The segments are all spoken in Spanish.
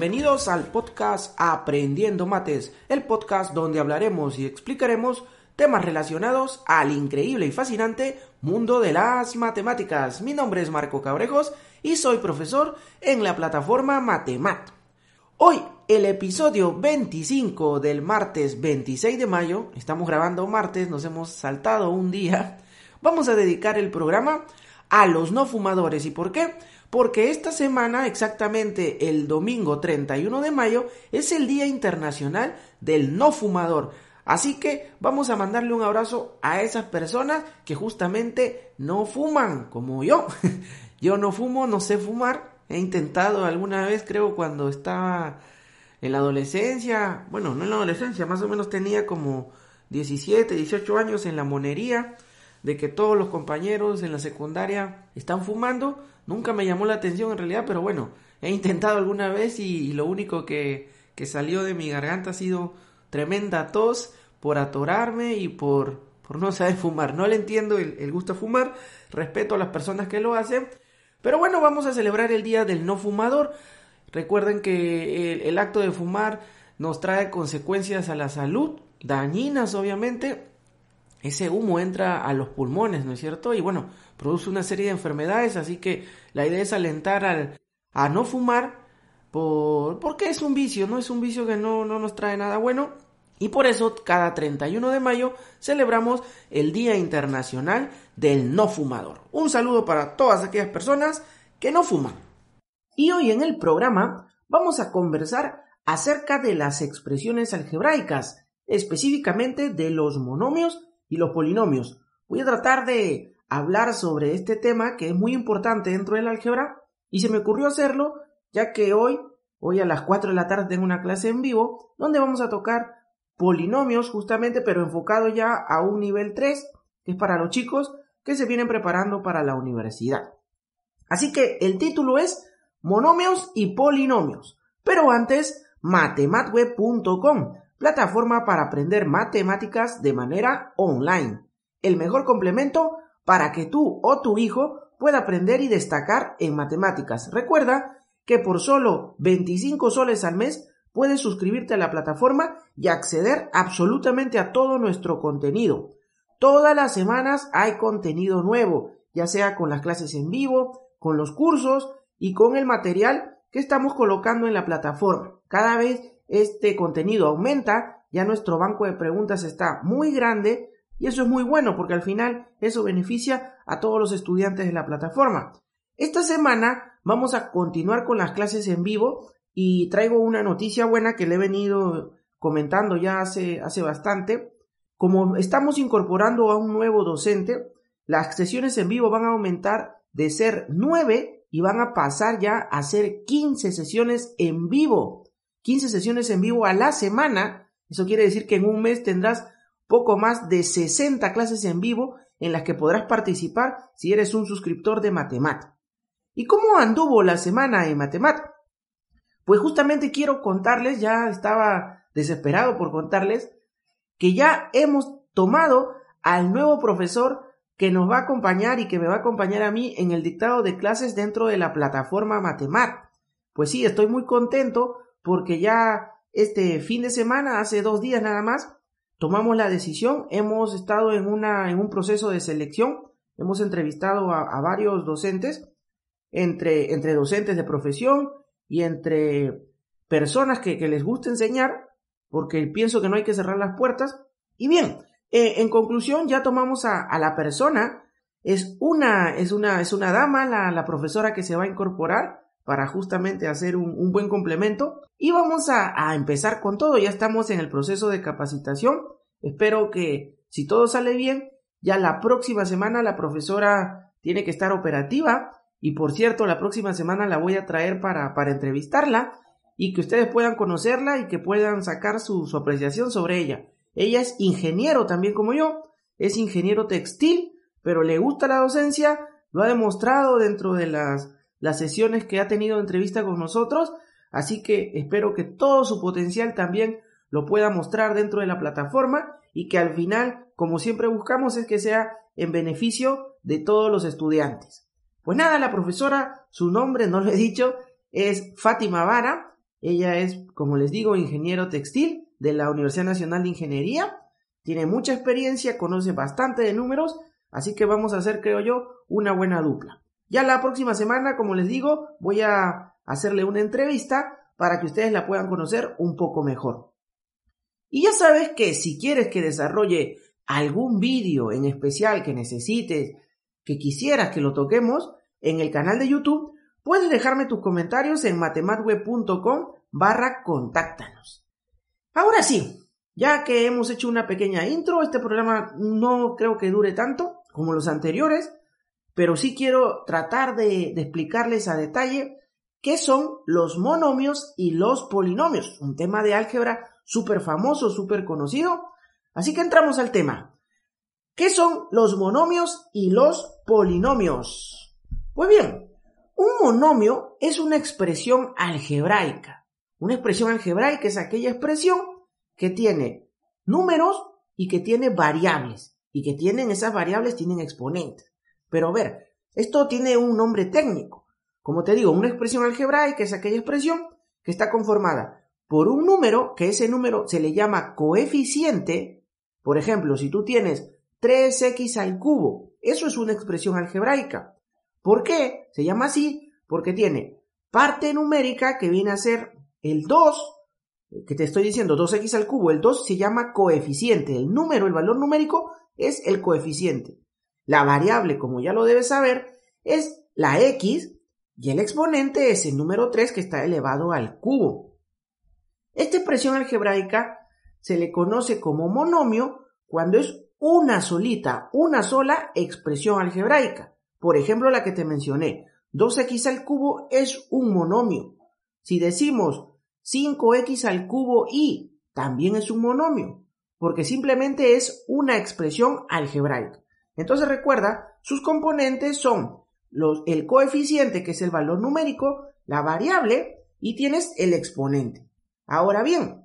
Bienvenidos al podcast Aprendiendo Mates, el podcast donde hablaremos y explicaremos temas relacionados al increíble y fascinante mundo de las matemáticas. Mi nombre es Marco Cabrejos y soy profesor en la plataforma Matemat. Hoy, el episodio 25 del martes 26 de mayo, estamos grabando martes, nos hemos saltado un día, vamos a dedicar el programa a los no fumadores. ¿Y por qué? Porque esta semana, exactamente el domingo 31 de mayo, es el Día Internacional del No Fumador. Así que vamos a mandarle un abrazo a esas personas que justamente no fuman, como yo. yo no fumo, no sé fumar. He intentado alguna vez, creo, cuando estaba en la adolescencia. Bueno, no en la adolescencia, más o menos tenía como 17, 18 años en la monería de que todos los compañeros en la secundaria están fumando. Nunca me llamó la atención en realidad, pero bueno, he intentado alguna vez y, lo único que, que, salió de mi garganta ha sido tremenda tos por atorarme y por, por no saber fumar. No le entiendo el, gusto a fumar, respeto a las personas que lo hacen, pero bueno, vamos a celebrar el Día del No Fumador. Recuerden que el acto de fumar nos trae consecuencias a la salud, dañinas obviamente, ese humo entra a los pulmones, ¿no es cierto? Y bueno, produce una serie de enfermedades, así que la idea es alentar al, a no fumar por, porque es un vicio, ¿no? Es un vicio que no, no nos trae nada bueno. Y por eso cada 31 de mayo celebramos el Día Internacional del No Fumador. Un saludo para todas aquellas personas que no fuman. Y hoy en el programa vamos a conversar acerca de las expresiones algebraicas, específicamente de los monomios y los polinomios. Voy a tratar de hablar sobre este tema que es muy importante dentro del álgebra y se me ocurrió hacerlo ya que hoy, hoy a las 4 de la tarde tengo una clase en vivo donde vamos a tocar polinomios justamente pero enfocado ya a un nivel 3 que es para los chicos que se vienen preparando para la universidad. Así que el título es Monomios y Polinomios. Pero antes, matematweb.com plataforma para aprender matemáticas de manera online. El mejor complemento para que tú o tu hijo pueda aprender y destacar en matemáticas. Recuerda que por solo 25 soles al mes puedes suscribirte a la plataforma y acceder absolutamente a todo nuestro contenido. Todas las semanas hay contenido nuevo, ya sea con las clases en vivo, con los cursos y con el material que estamos colocando en la plataforma. Cada vez este contenido aumenta, ya nuestro banco de preguntas está muy grande y eso es muy bueno porque al final eso beneficia a todos los estudiantes de la plataforma. Esta semana vamos a continuar con las clases en vivo y traigo una noticia buena que le he venido comentando ya hace, hace bastante. Como estamos incorporando a un nuevo docente, las sesiones en vivo van a aumentar de ser 9 y van a pasar ya a ser 15 sesiones en vivo. 15 sesiones en vivo a la semana. Eso quiere decir que en un mes tendrás poco más de 60 clases en vivo en las que podrás participar si eres un suscriptor de Matemat. ¿Y cómo anduvo la semana en Matemat? Pues justamente quiero contarles, ya estaba desesperado por contarles, que ya hemos tomado al nuevo profesor que nos va a acompañar y que me va a acompañar a mí en el dictado de clases dentro de la plataforma Matemat. Pues sí, estoy muy contento porque ya este fin de semana, hace dos días nada más, tomamos la decisión, hemos estado en, una, en un proceso de selección, hemos entrevistado a, varios docentes, entre, entre, docentes de profesión y entre personas que, les gusta enseñar, porque pienso que no hay que cerrar las puertas. Y bien, eh, en conclusión, ya tomamos a, a, la persona, es una, es una, es una dama, la, la profesora que se va a incorporar, para justamente hacer un, buen complemento. Y vamos a, empezar con todo, ya estamos en el proceso de capacitación. Espero que si todo sale bien, ya la próxima semana la profesora tiene que estar operativa y por cierto, la próxima semana la voy a traer para, para entrevistarla y que ustedes puedan conocerla y que puedan sacar su apreciación sobre ella. Ella es ingeniero también como yo, es ingeniero textil, pero le gusta la docencia, lo ha demostrado dentro de las, las sesiones que ha tenido entrevista con nosotros, así que espero que todo su potencial también lo pueda mostrar dentro de la plataforma y que al final, como siempre buscamos, es que sea en beneficio de todos los estudiantes. Pues nada, la profesora, su nombre no lo he dicho, es Fátima Vara. Ella es, como les digo, ingeniero textil de la Universidad Nacional de Ingeniería. Tiene mucha experiencia, conoce bastante de números, así que vamos a hacer, creo yo, una buena dupla. Ya la próxima semana, como les digo, voy a hacerle una entrevista para que ustedes la puedan conocer un poco mejor. Y ya sabes que si quieres que desarrolle algún vídeo en especial que necesites, que quisieras que lo toquemos en el canal de YouTube, puedes dejarme tus comentarios en matematweb.com barra contáctanos. Ahora sí, ya que hemos hecho una pequeña intro, este programa no creo que dure tanto como los anteriores, pero sí quiero tratar de, explicarles a detalle qué son los monomios y los polinomios, un tema de álgebra súper famoso, súper conocido. Así que entramos al tema. ¿Qué son los monomios y los polinomios? Pues bien, un monomio es una expresión algebraica. Una expresión algebraica es aquella expresión que tiene números y que tiene variables. Y que tienen esas variables, tienen exponentes. Pero a ver, esto tiene un nombre técnico. Como te digo, una expresión algebraica es aquella expresión que está conformada por un número, que ese número se le llama coeficiente, por ejemplo, si tú tienes 3x al cubo, eso es una expresión algebraica. ¿Por qué? Se llama así porque tiene parte numérica que viene a ser el 2, que te estoy diciendo 2x al cubo, el 2 se llama coeficiente, el número, el valor numérico es el coeficiente. La variable, como ya lo debes saber, es la x y el exponente es el número 3 que está elevado al cubo. Esta expresión algebraica se le conoce como monomio cuando es una solita, una sola expresión algebraica. Por ejemplo, la que te mencioné, 2x al cubo es un monomio. Si decimos 5x al cubo y también es un monomio, porque simplemente es una expresión algebraica. Entonces recuerda, sus componentes son el coeficiente, que es el valor numérico, la variable, y tienes el exponente. Ahora bien,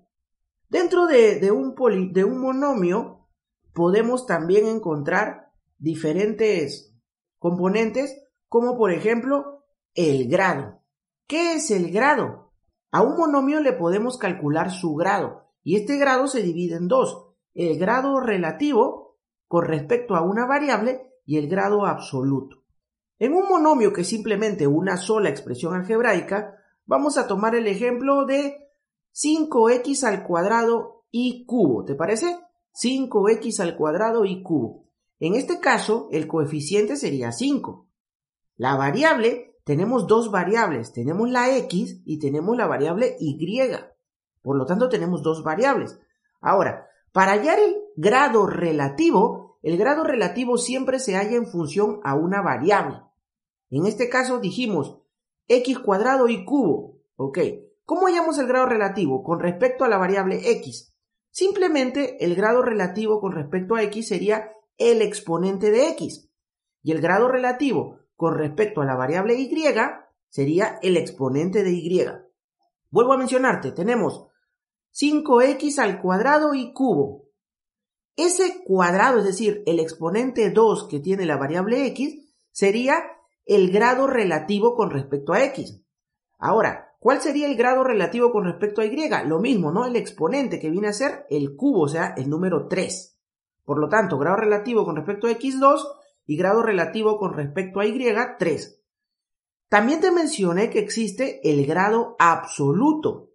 dentro de, un, de un monomio podemos también encontrar diferentes componentes como por ejemplo el grado. ¿Qué es el grado? A un monomio le podemos calcular su grado y este grado se divide en dos, el grado relativo con respecto a una variable y el grado absoluto. En un monomio que es simplemente una sola expresión algebraica, vamos a tomar el ejemplo de 5x al cuadrado y cubo, ¿te parece? 5x al cuadrado y cubo. En este caso, el coeficiente sería 5. La variable, tenemos dos variables, tenemos la x y tenemos la variable y. Por lo tanto, tenemos dos variables. Ahora, para hallar el grado relativo, el grado relativo siempre se halla en función a una variable. En este caso dijimos x cuadrado y cubo. Ok, ¿Cómo hallamos el grado relativo con respecto a la variable x? Simplemente el grado relativo con respecto a x sería el exponente de x. Y el grado relativo con respecto a la variable y sería el exponente de y. Vuelvo a mencionarte, tenemos 5x al cuadrado y cubo. Ese cuadrado, es decir, el exponente 2 que tiene la variable x, sería el grado relativo con respecto a x. Ahora, ¿Cuál sería el grado relativo con respecto a y? Lo mismo, ¿no? El exponente que viene a ser el cubo, o sea, el número 3. Por lo tanto, grado relativo con respecto a x2 y grado relativo con respecto a y 3. También te mencioné que existe el grado absoluto.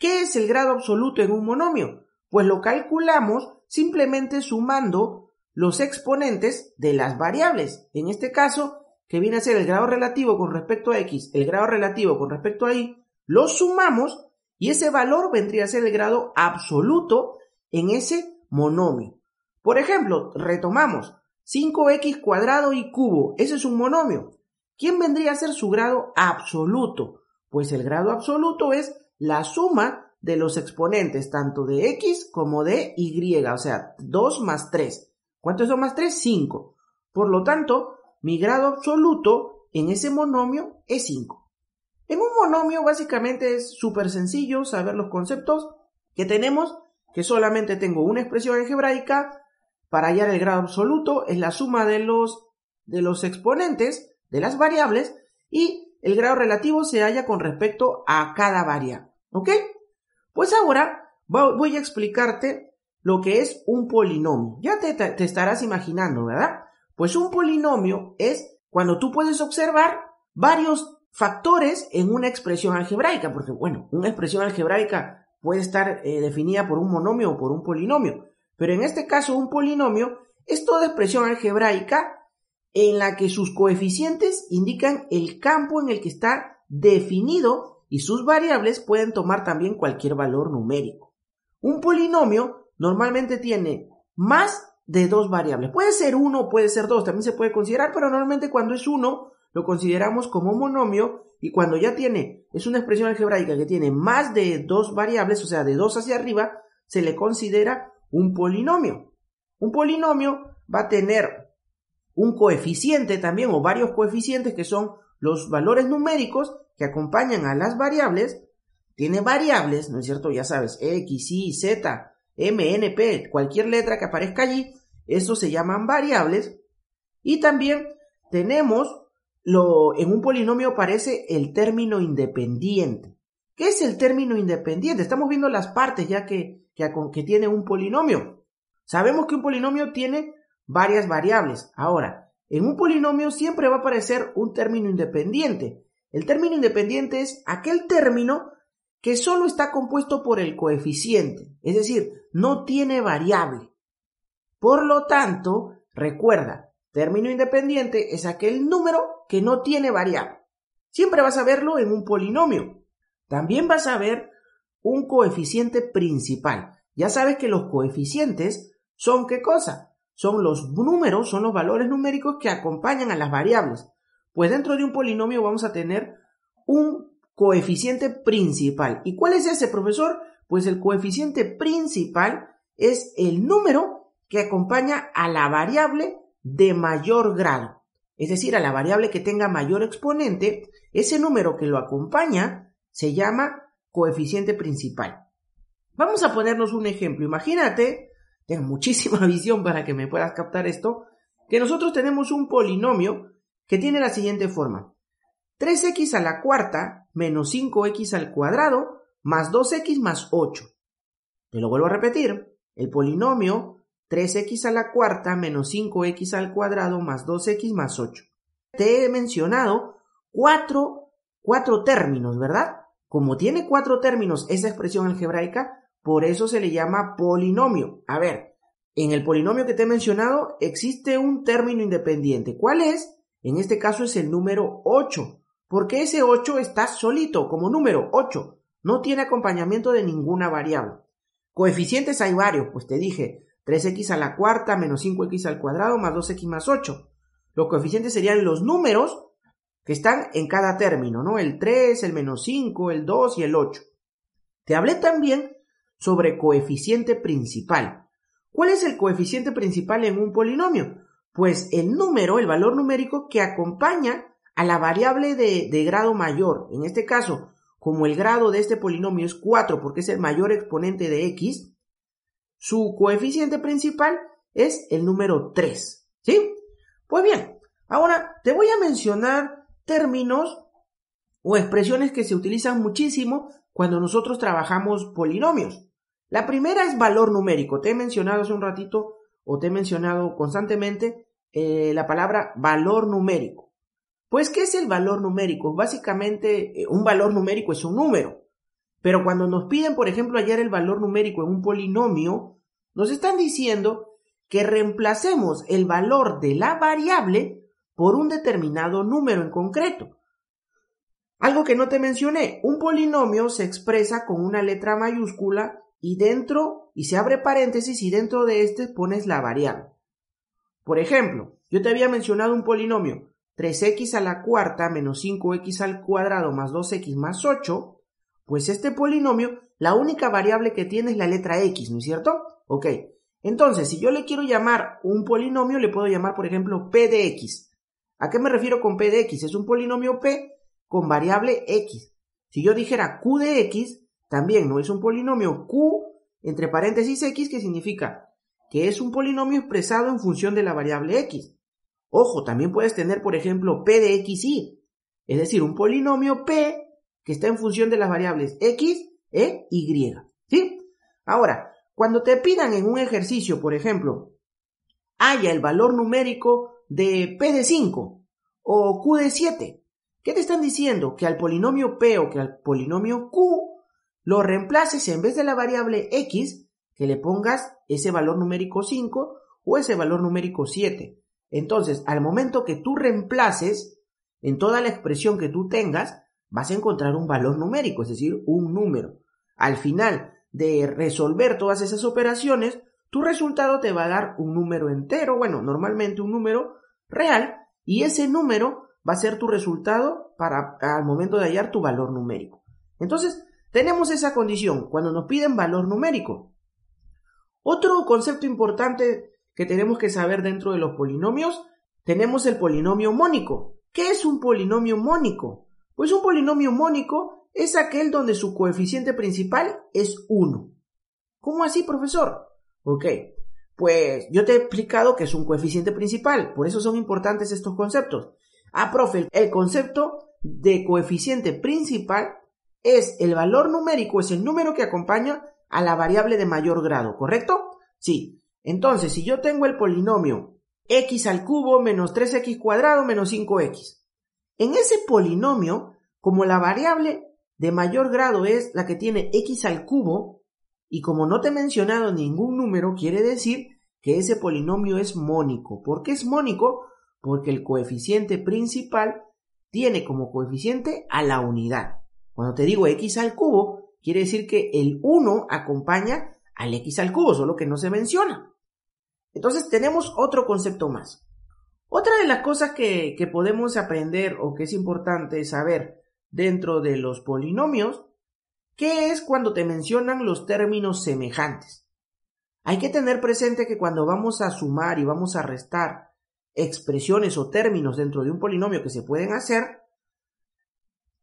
¿Qué es el grado absoluto en un monomio? Pues lo calculamos simplemente sumando los exponentes de las variables. En este caso, que viene a ser el grado relativo con respecto a x, el grado relativo con respecto a y, los sumamos y ese valor vendría a ser el grado absoluto en ese monomio. Por ejemplo, retomamos 5x cuadrado y cubo, ese es un monomio. ¿Quién vendría a ser su grado absoluto? Pues el grado absoluto es la suma de los exponentes tanto de x como de y, o sea, 2 más 3. ¿Cuánto es 2 más 3? 5. Por lo tanto, mi grado absoluto en ese monomio es 5. En un monomio básicamente es súper sencillo saber los conceptos que tenemos, que solamente tengo una expresión algebraica para hallar el grado absoluto, es la suma de los, de los exponentes de las variables y el grado relativo se halla con respecto a cada variable. ¿Ok? Pues ahora voy a explicarte lo que es un polinomio. Ya te, estarás imaginando, ¿verdad? Pues un polinomio es cuando tú puedes observar varios factores en una expresión algebraica, porque bueno, una expresión algebraica puede estar eh, definida por un monomio o por un polinomio, pero en este caso un polinomio es toda expresión algebraica en la que sus coeficientes indican el campo en el que está definido y sus variables pueden tomar también cualquier valor numérico. Un polinomio normalmente tiene más de dos variables. Puede ser uno, puede ser dos, también se puede considerar, pero normalmente cuando es uno lo consideramos como monomio y cuando ya tiene, es una expresión algebraica que tiene más de dos variables, o sea, de dos hacia arriba, se le considera un polinomio. Un polinomio va a tener un coeficiente también o varios coeficientes que son los valores numéricos que acompañan a las variables. Tiene variables, ¿no es cierto? Ya sabes, X, Y, Z, M, N, P, cualquier letra que aparezca allí, eso se llaman variables. Y también tenemos lo, en un polinomio aparece el término independiente. ¿Qué es el término independiente? Estamos viendo las partes ya que, que, que tiene un polinomio. Sabemos que un polinomio tiene varias variables. Ahora, en un polinomio siempre va a aparecer un término independiente. El término independiente es aquel término que solo está compuesto por el coeficiente, es decir, no tiene variable. Por lo tanto, recuerda, término independiente es aquel número que no tiene variable. Siempre vas a verlo en un polinomio. También vas a ver un coeficiente principal. Ya sabes que los coeficientes son qué cosa? Son los números, son los valores numéricos que acompañan a las variables. Pues dentro de un polinomio vamos a tener un coeficiente principal. ¿Y cuál es ese, profesor? Pues el coeficiente principal es el número que acompaña a la variable de mayor grado. Es decir, a la variable que tenga mayor exponente, ese número que lo acompaña se llama coeficiente principal. Vamos a ponernos un ejemplo. Imagínate, tengo muchísima visión para que me puedas captar esto, que nosotros tenemos un polinomio que tiene la siguiente forma. 3x a la cuarta menos 5x al cuadrado más 2x más 8. Te lo vuelvo a repetir. El polinomio 3x a la cuarta menos 5x al cuadrado más 2x más 8. Te he mencionado cuatro, cuatro términos, ¿verdad? Como tiene cuatro términos esa expresión algebraica, por eso se le llama polinomio. A ver, en el polinomio que te he mencionado existe un término independiente. ¿Cuál es? En este caso es el número 8 porque ese 8 está solito como número 8, no tiene acompañamiento de ninguna variable. Coeficientes hay varios, pues te dije 3x a la cuarta menos 5x al cuadrado más 2x más 8. Los coeficientes serían los números que están en cada término, ¿no? El 3, el menos 5, el 2 y el 8. Te hablé también sobre coeficiente principal. ¿Cuál es el coeficiente principal en un polinomio? Pues el número, el valor numérico que acompaña a la variable de, grado mayor. En este caso, como el grado de este polinomio es 4 porque es el mayor exponente de x, su coeficiente principal es el número 3. ¿Sí? Pues bien, ahora te voy a mencionar términos o expresiones que se utilizan muchísimo cuando nosotros trabajamos polinomios. La primera es valor numérico. Te he mencionado hace un ratito o te he mencionado constantemente eh, la palabra valor numérico. Pues, ¿qué es el valor numérico? Básicamente, eh, un valor numérico es un número. Pero cuando nos piden, por ejemplo, hallar el valor numérico en un polinomio, nos están diciendo que reemplacemos el valor de la variable por un determinado número en concreto. Algo que no te mencioné, un polinomio se expresa con una letra mayúscula y dentro, y se abre paréntesis y dentro de este pones la variable. Por ejemplo, yo te había mencionado un polinomio 3x a la cuarta menos 5x al cuadrado más 2x más 8, pues este polinomio, la única variable que tiene es la letra x, ¿no es cierto? Ok, entonces si yo le quiero llamar un polinomio, le puedo llamar por ejemplo p de x. ¿A qué me refiero con p de x? Es un polinomio p con variable x. Si yo dijera q de x, también no es un polinomio q entre paréntesis x, que significa que es un polinomio expresado en función de la variable x. Ojo, también puedes tener, por ejemplo, p de x y, es decir, un polinomio p que está en función de las variables x, e, y. ¿Sí? Ahora, cuando te pidan en un ejercicio, por ejemplo, haya el valor numérico de p de 5 o q de 7, ¿qué te están diciendo? Que al polinomio p o que al polinomio q lo reemplaces en vez de la variable x, que le pongas ese valor numérico 5 o ese valor numérico 7. Entonces, al momento que tú reemplaces en toda la expresión que tú tengas, vas a encontrar un valor numérico, es decir, un número. Al final de resolver todas esas operaciones, tu resultado te va a dar un número entero, bueno, normalmente un número real, y ese número va a ser tu resultado para al momento de hallar tu valor numérico. Entonces, tenemos esa condición cuando nos piden valor numérico. Otro concepto importante que tenemos que saber dentro de los polinomios, tenemos el polinomio mónico. ¿Qué es un polinomio mónico? Pues un polinomio mónico es aquel donde su coeficiente principal es 1. ¿Cómo así, profesor? Ok, pues yo te he explicado que es un coeficiente principal, por eso son importantes estos conceptos. Ah, profe, el concepto de coeficiente principal es el valor numérico, es el número que acompaña a la variable de mayor grado, ¿correcto? Sí, entonces, si yo tengo el polinomio x al cubo menos 3x cuadrado menos 5x, en ese polinomio, como la variable de mayor grado es la que tiene x al cubo, y como no te he mencionado ningún número, quiere decir que ese polinomio es mónico. ¿Por qué es mónico? Porque el coeficiente principal tiene como coeficiente a la unidad. Cuando te digo x al cubo, quiere decir que el 1 acompaña al x al cubo, solo que no se menciona. Entonces tenemos otro concepto más. Otra de las cosas que, podemos aprender o que es importante saber dentro de los polinomios, ¿qué es cuando te mencionan los términos semejantes? Hay que tener presente que cuando vamos a sumar y vamos a restar expresiones o términos dentro de un polinomio que se pueden hacer,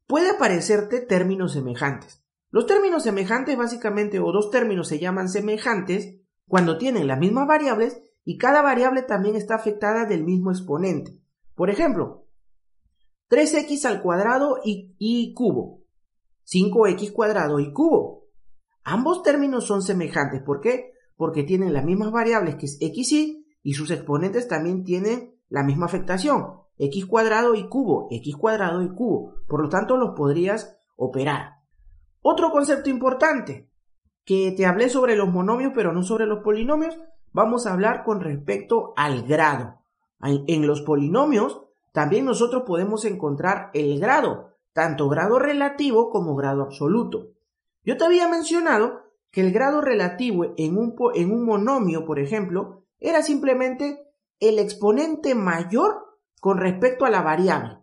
puede aparecerte términos semejantes. Los términos semejantes básicamente o dos términos se llaman semejantes cuando tienen las mismas variables y cada variable también está afectada del mismo exponente. Por ejemplo, 3x al cuadrado y, cubo, 5x cuadrado y cubo. Ambos términos son semejantes. ¿Por qué? Porque tienen las mismas variables que es x y y sus exponentes también tienen la misma afectación. X cuadrado y cubo, x cuadrado y cubo. Por lo tanto, los podrías operar. Otro concepto importante que te hablé sobre los monomios pero no sobre los polinomios, vamos a hablar con respecto al grado. En los polinomios también nosotros podemos encontrar el grado, tanto grado relativo como grado absoluto. Yo te había mencionado que el grado relativo en un, en un monomio, por ejemplo, era simplemente el exponente mayor con respecto a la variable.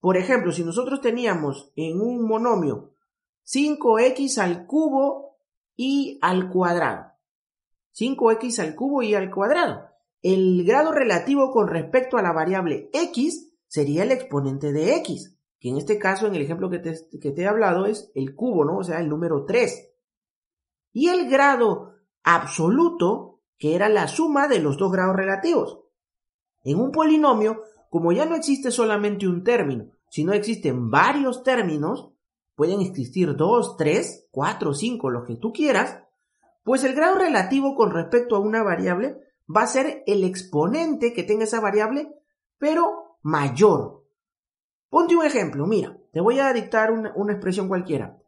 Por ejemplo, si nosotros teníamos en un monomio 5x al cubo y al cuadrado. 5x al cubo y al cuadrado. El grado relativo con respecto a la variable x sería el exponente de x, que en este caso, en el ejemplo que te, que te he hablado, es el cubo, ¿no? O sea, el número 3. Y el grado absoluto, que era la suma de los dos grados relativos. En un polinomio, como ya no existe solamente un término, sino existen varios términos, pueden existir dos, tres, cuatro, cinco, lo que tú quieras, pues el grado relativo con respecto a una variable va a ser el exponente que tenga esa variable, pero mayor. Ponte un ejemplo, mira, te voy a dictar una, una expresión cualquiera.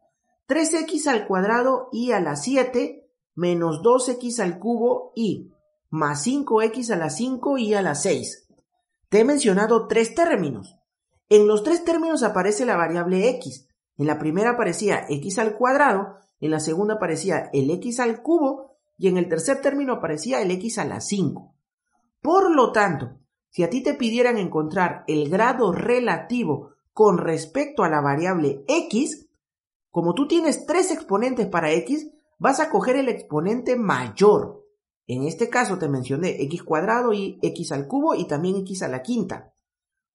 3x al cuadrado y a la 7 menos 2x al cubo y más 5x a la 5 y a la 6. Te he mencionado tres términos. En los tres términos aparece la variable x. En la primera aparecía x al cuadrado, en la segunda aparecía el x al cubo y en el tercer término aparecía el x a la 5. Por lo tanto, si a ti te pidieran encontrar el grado relativo con respecto a la variable x, como tú tienes tres exponentes para x, vas a coger el exponente mayor. En este caso te mencioné x cuadrado y x al cubo y también x a la quinta.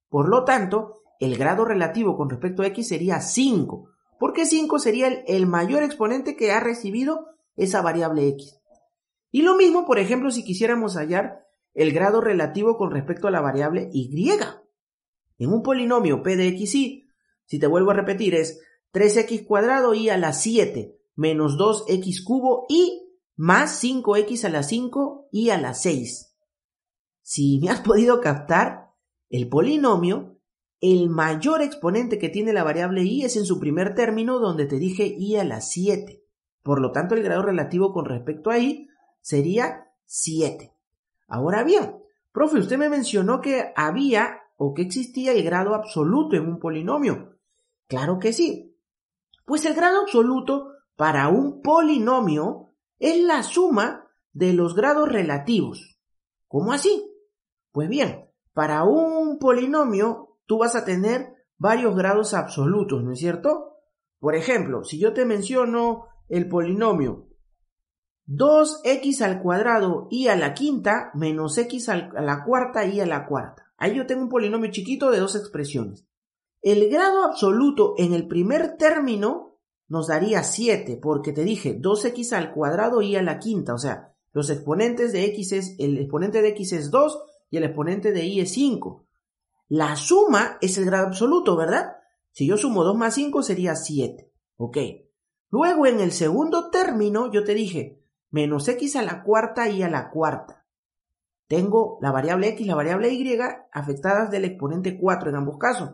Por lo tanto, el grado relativo con respecto a x sería 5, porque 5 sería el, mayor exponente que ha recibido esa variable x. Y lo mismo, por ejemplo, si quisiéramos hallar el grado relativo con respecto a la variable y. En un polinomio p de x y, si te vuelvo a repetir, es 3x cuadrado y a la 7 menos 2x cubo y más 5x a la 5 y a la 6. Si me has podido captar, el polinomio, el mayor exponente que tiene la variable y es en su primer término donde te dije y a la 7. Por lo tanto, el grado relativo con respecto a y sería 7. Ahora bien, profe, usted me mencionó que había o que existía el grado absoluto en un polinomio. Claro que sí. Pues el grado absoluto para un polinomio es la suma de los grados relativos. ¿Cómo así? Pues bien, para un polinomio tú vas a tener varios grados absolutos, ¿no es cierto? Por ejemplo, si yo te menciono el polinomio 2x al cuadrado y a la quinta menos x a la cuarta y a la cuarta. Ahí yo tengo un polinomio chiquito de dos expresiones. El grado absoluto en el primer término nos daría 7, porque te dije 2x al cuadrado y a la quinta, o sea, los exponentes de x es, el exponente de x es 2 y el exponente de y es 5. La suma es el grado absoluto, ¿verdad? Si yo sumo 2 más 5 sería 7, ¿ok? Luego en el segundo término yo te dije menos x a la cuarta y a la cuarta. Tengo la variable x y la variable y afectadas del exponente 4 en ambos casos.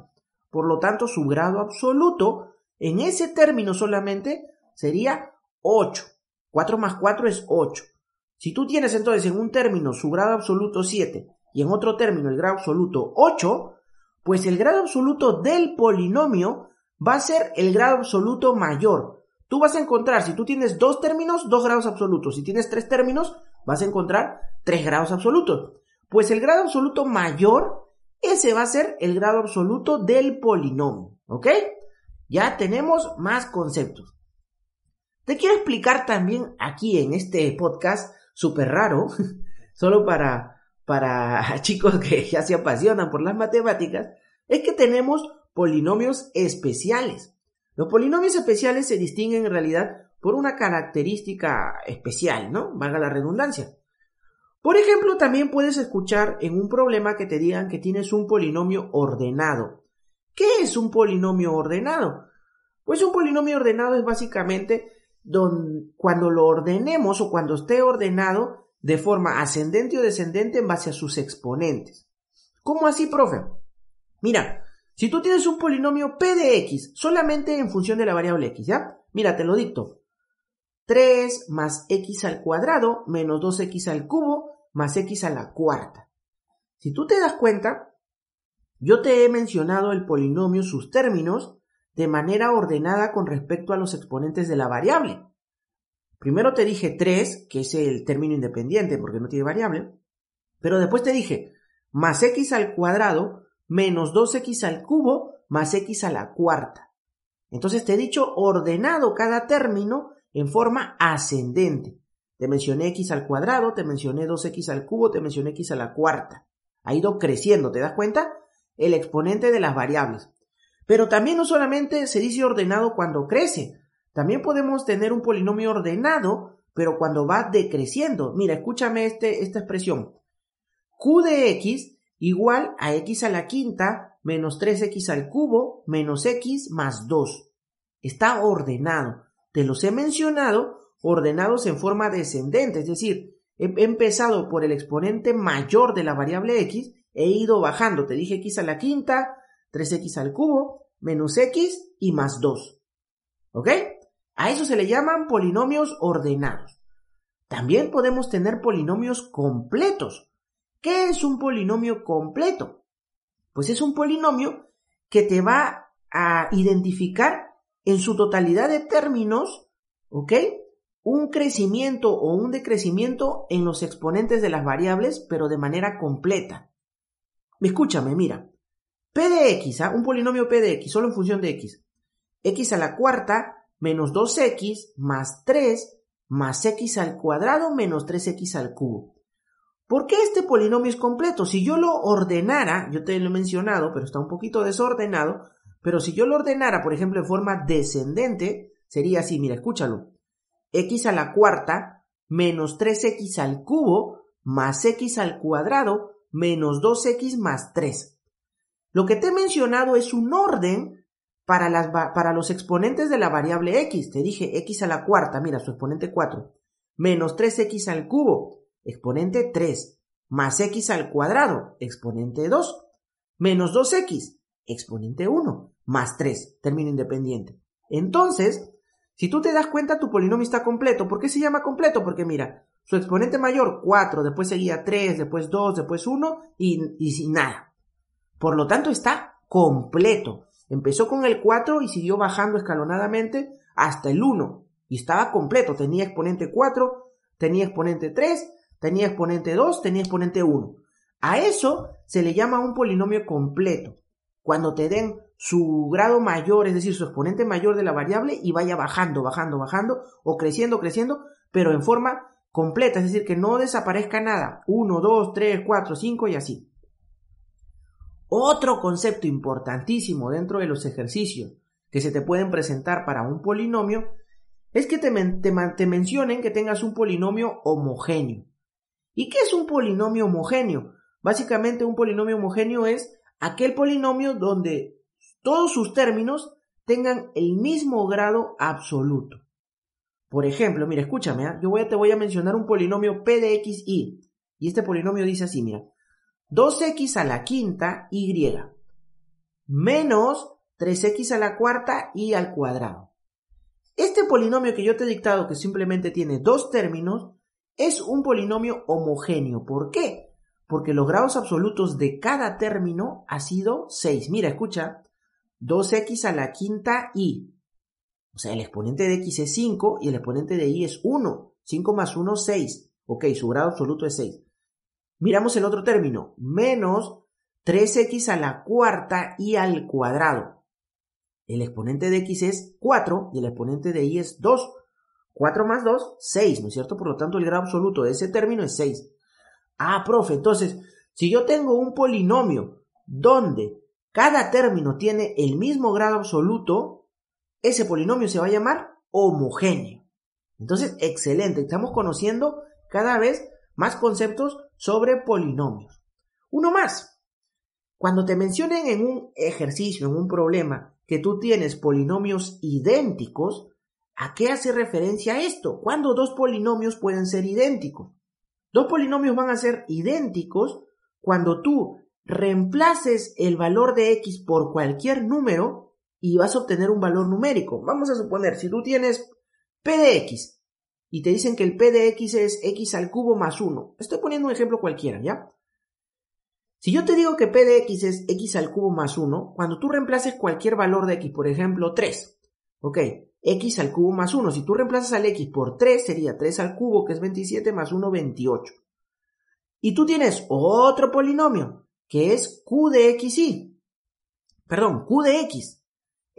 Por lo tanto, su grado absoluto en ese término solamente sería 8. 4 más 4 es 8. Si tú tienes entonces en un término su grado absoluto 7 y en otro término el grado absoluto 8, pues el grado absoluto del polinomio va a ser el grado absoluto mayor, Tú vas a encontrar, si tú tienes dos términos, dos grados absolutos. Si tienes tres términos, vas a encontrar tres grados absolutos. Pues el grado absoluto mayor, ese va a ser el grado absoluto del polinomio. ¿Ok? Ya tenemos más conceptos. Te quiero explicar también aquí en este podcast súper raro, solo para, para chicos que ya se apasionan por las matemáticas, es que tenemos polinomios especiales. Los polinomios especiales se distinguen en realidad por una característica especial, ¿no? Valga la redundancia. Por ejemplo, también puedes escuchar en un problema que te digan que tienes un polinomio ordenado. ¿Qué es un polinomio ordenado? Pues un polinomio ordenado es básicamente cuando lo ordenemos o cuando esté ordenado de forma ascendente o descendente en base a sus exponentes. ¿Cómo así, profe? Mira, si tú tienes un polinomio p de x solamente en función de la variable x, ¿ya? Mira, te lo dicto. 3 más x al cuadrado menos 2x al cubo más x a la cuarta. Si tú te das cuenta, yo te he mencionado el polinomio, sus términos, de manera ordenada con respecto a los exponentes de la variable. Primero te dije 3, que es el término independiente porque no tiene variable, pero después te dije más x al cuadrado menos 2x al cubo más x a la cuarta. Entonces te he dicho ordenado cada término en forma ascendente. Te mencioné x al cuadrado, te mencioné 2x al cubo, te mencioné x a la cuarta. Ha ido creciendo, ¿te das cuenta? El exponente de las variables. Pero también no solamente se dice ordenado cuando crece, también podemos tener un polinomio ordenado, pero cuando va decreciendo. Mira, escúchame este, esta expresión. Q de x igual a x a la quinta menos 3x al cubo menos x más 2. Está ordenado. Te los he mencionado ordenados en forma descendente, es decir, he empezado por el exponente mayor de la variable x, he ido bajando, te dije x a la quinta, 3x al cubo, menos x y más 2. ¿Ok? A eso se le llaman polinomios ordenados. También podemos tener polinomios completos. ¿Qué es un polinomio completo? Pues es un polinomio que te va a identificar en su totalidad de términos, ¿ok? Un crecimiento o un decrecimiento en los exponentes de las variables, pero de manera completa. Escúchame, mira. P de x, ¿ah? un polinomio P de x, solo en función de x. x a la cuarta menos 2x más 3 más x al cuadrado menos 3x al cubo. ¿Por qué este polinomio es completo? Si yo lo ordenara, yo te lo he mencionado, pero está un poquito desordenado, pero si yo lo ordenara, por ejemplo, en forma descendente, sería así, mira, escúchalo. x a la cuarta menos 3x al cubo más x al cuadrado menos 2x más 3. Lo que te he mencionado es un orden para, las, para los exponentes de la variable x. Te dije x a la cuarta, mira, su exponente 4, menos 3x al cubo, exponente 3, más x al cuadrado, exponente 2, menos 2x, exponente 1, más 3, término independiente. Entonces, si tú te das cuenta, tu polinomio está completo. ¿Por qué se llama completo? Porque mira, su exponente mayor 4, después seguía 3, después 2, después 1 y, y sin nada. Por lo tanto, está completo. Empezó con el 4 y siguió bajando escalonadamente hasta el 1. Y estaba completo. Tenía exponente 4, tenía exponente 3, tenía exponente 2, tenía exponente 1. A eso se le llama un polinomio completo. Cuando te den su grado mayor, es decir, su exponente mayor de la variable y vaya bajando, bajando, bajando o creciendo, creciendo, pero en forma completa, es decir, que no desaparezca nada. 1, 2, 3, 4, 5 y así. Otro concepto importantísimo dentro de los ejercicios que se te pueden presentar para un polinomio es que te, mencionen que tengas un polinomio homogéneo. ¿Y qué es un polinomio homogéneo? Básicamente un polinomio homogéneo es aquel polinomio donde todos sus términos tengan el mismo grado absoluto. Por ejemplo, mira, escúchame, ¿ah? yo voy a, te voy a mencionar un polinomio p de x, y. Y este polinomio dice así, mira, 2x a la quinta y menos 3x a la cuarta y al cuadrado. Este polinomio que yo te he dictado, que simplemente tiene dos términos, es un polinomio homogéneo. ¿Por qué? Porque los grados absolutos de cada término ha sido 6. Mira, escucha, 2x a la quinta y. O sea, el exponente de x es 5 y el exponente de y es 1. 5 más 1, 6. Ok, su grado absoluto es 6. Miramos el otro término, menos 3x a la cuarta y al cuadrado. El exponente de x es 4 y el exponente de y es 2. 4 más 2, 6, ¿no es cierto? Por lo tanto, el grado absoluto de ese término es 6. Ah, profe, entonces, si yo tengo un polinomio donde cada término tiene el mismo grado absoluto, ese polinomio se va a llamar homogéneo. Entonces, excelente, estamos conociendo cada vez más conceptos sobre polinomios. Uno más. Cuando te mencionen en un ejercicio, en un problema, que tú tienes polinomios idénticos, ¿a qué hace referencia esto? ¿Cuándo dos polinomios pueden ser idénticos? Dos polinomios van a ser idénticos cuando tú reemplaces el valor de x por cualquier número y vas a obtener un valor numérico. Vamos a suponer, si tú tienes p de x y te dicen que el p de x es x al cubo más 1. Estoy poniendo un ejemplo cualquiera, ¿ya? Si yo te digo que p de x es x al cubo más 1, cuando tú reemplaces cualquier valor de x, por ejemplo 3, ¿ok? x al cubo más 1, si tú reemplazas al x por 3, sería 3 al cubo, que es 27, más 1, 28. Y tú tienes otro polinomio, que es q de x y. Perdón, q de x.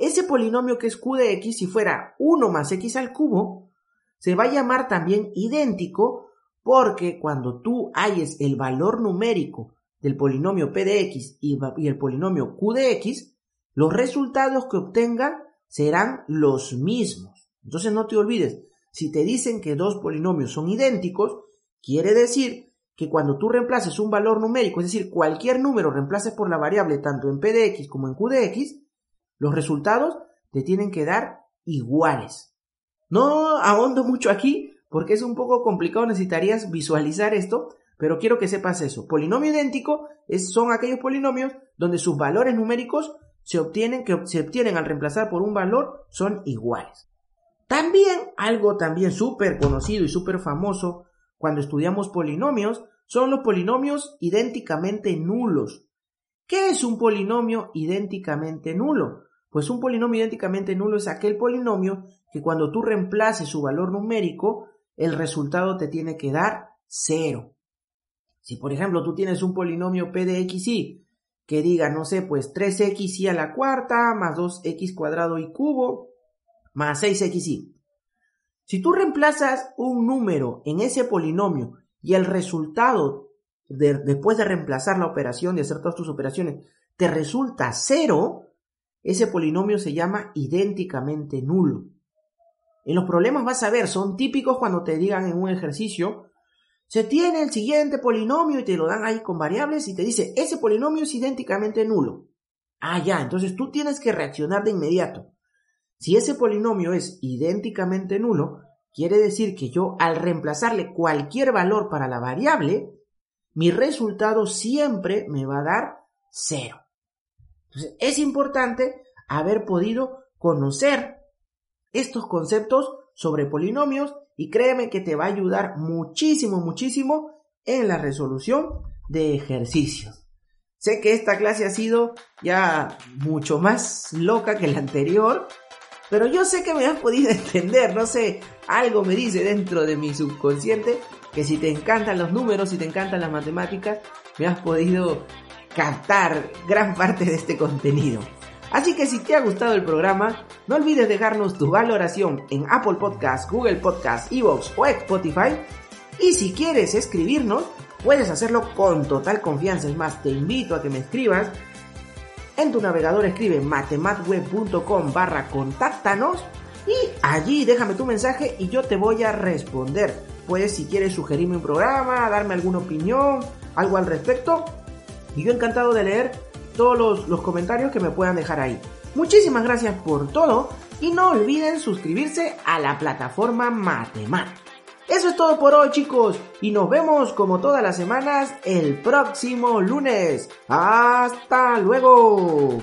Ese polinomio que es q de x, si fuera 1 más x al cubo, se va a llamar también idéntico porque cuando tú halles el valor numérico del polinomio p de x y el polinomio q de x, los resultados que obtengan serán los mismos. Entonces no te olvides, si te dicen que dos polinomios son idénticos, quiere decir que cuando tú reemplaces un valor numérico, es decir, cualquier número reemplaces por la variable tanto en p de x como en q de x, los resultados te tienen que dar iguales. No ahondo mucho aquí porque es un poco complicado, necesitarías visualizar esto, pero quiero que sepas eso. Polinomio idéntico son aquellos polinomios donde sus valores numéricos se obtienen, que se obtienen al reemplazar por un valor son iguales. También, algo también súper conocido y súper famoso cuando estudiamos polinomios, son los polinomios idénticamente nulos. ¿Qué es un polinomio idénticamente nulo? Pues un polinomio idénticamente nulo es aquel polinomio que cuando tú reemplaces su valor numérico, el resultado te tiene que dar cero. Si por ejemplo tú tienes un polinomio p de xy que diga, no sé, pues 3xy a la cuarta más 2x cuadrado y cubo más 6xy. Si tú reemplazas un número en ese polinomio y el resultado después de reemplazar la operación, de hacer todas tus operaciones, te resulta cero, ese polinomio se llama idénticamente nulo. En los problemas vas a ver, son típicos cuando te digan en un ejercicio, se tiene el siguiente polinomio y te lo dan ahí con variables y te dice, ese polinomio es idénticamente nulo. Ah, ya, entonces tú tienes que reaccionar de inmediato. Si ese polinomio es idénticamente nulo, quiere decir que yo al reemplazarle cualquier valor para la variable, mi resultado siempre me va a dar cero. Entonces, es importante haber podido conocer estos conceptos sobre polinomios y créeme que te va a ayudar muchísimo, muchísimo en la resolución de ejercicios. Sé que esta clase ha sido ya mucho más loca que la anterior, pero yo sé que me has podido entender, no sé, algo me dice dentro de mi subconsciente que si te encantan los números, si te encantan las matemáticas, me has podido captar gran parte de este contenido. Así que si te ha gustado el programa, no olvides dejarnos tu valoración en Apple Podcasts, Google Podcasts, Evox o Spotify. Y si quieres escribirnos, puedes hacerlo con total confianza. Es más, te invito a que me escribas. En tu navegador escribe matematweb.com barra contáctanos y allí déjame tu mensaje y yo te voy a responder. Puedes si quieres sugerirme un programa, darme alguna opinión, algo al respecto. Y yo encantado de leer todos los, comentarios que me puedan dejar ahí. Muchísimas gracias por todo y no olviden suscribirse a la plataforma Matemat. Eso es todo por hoy chicos y nos vemos como todas las semanas el próximo lunes. Hasta luego.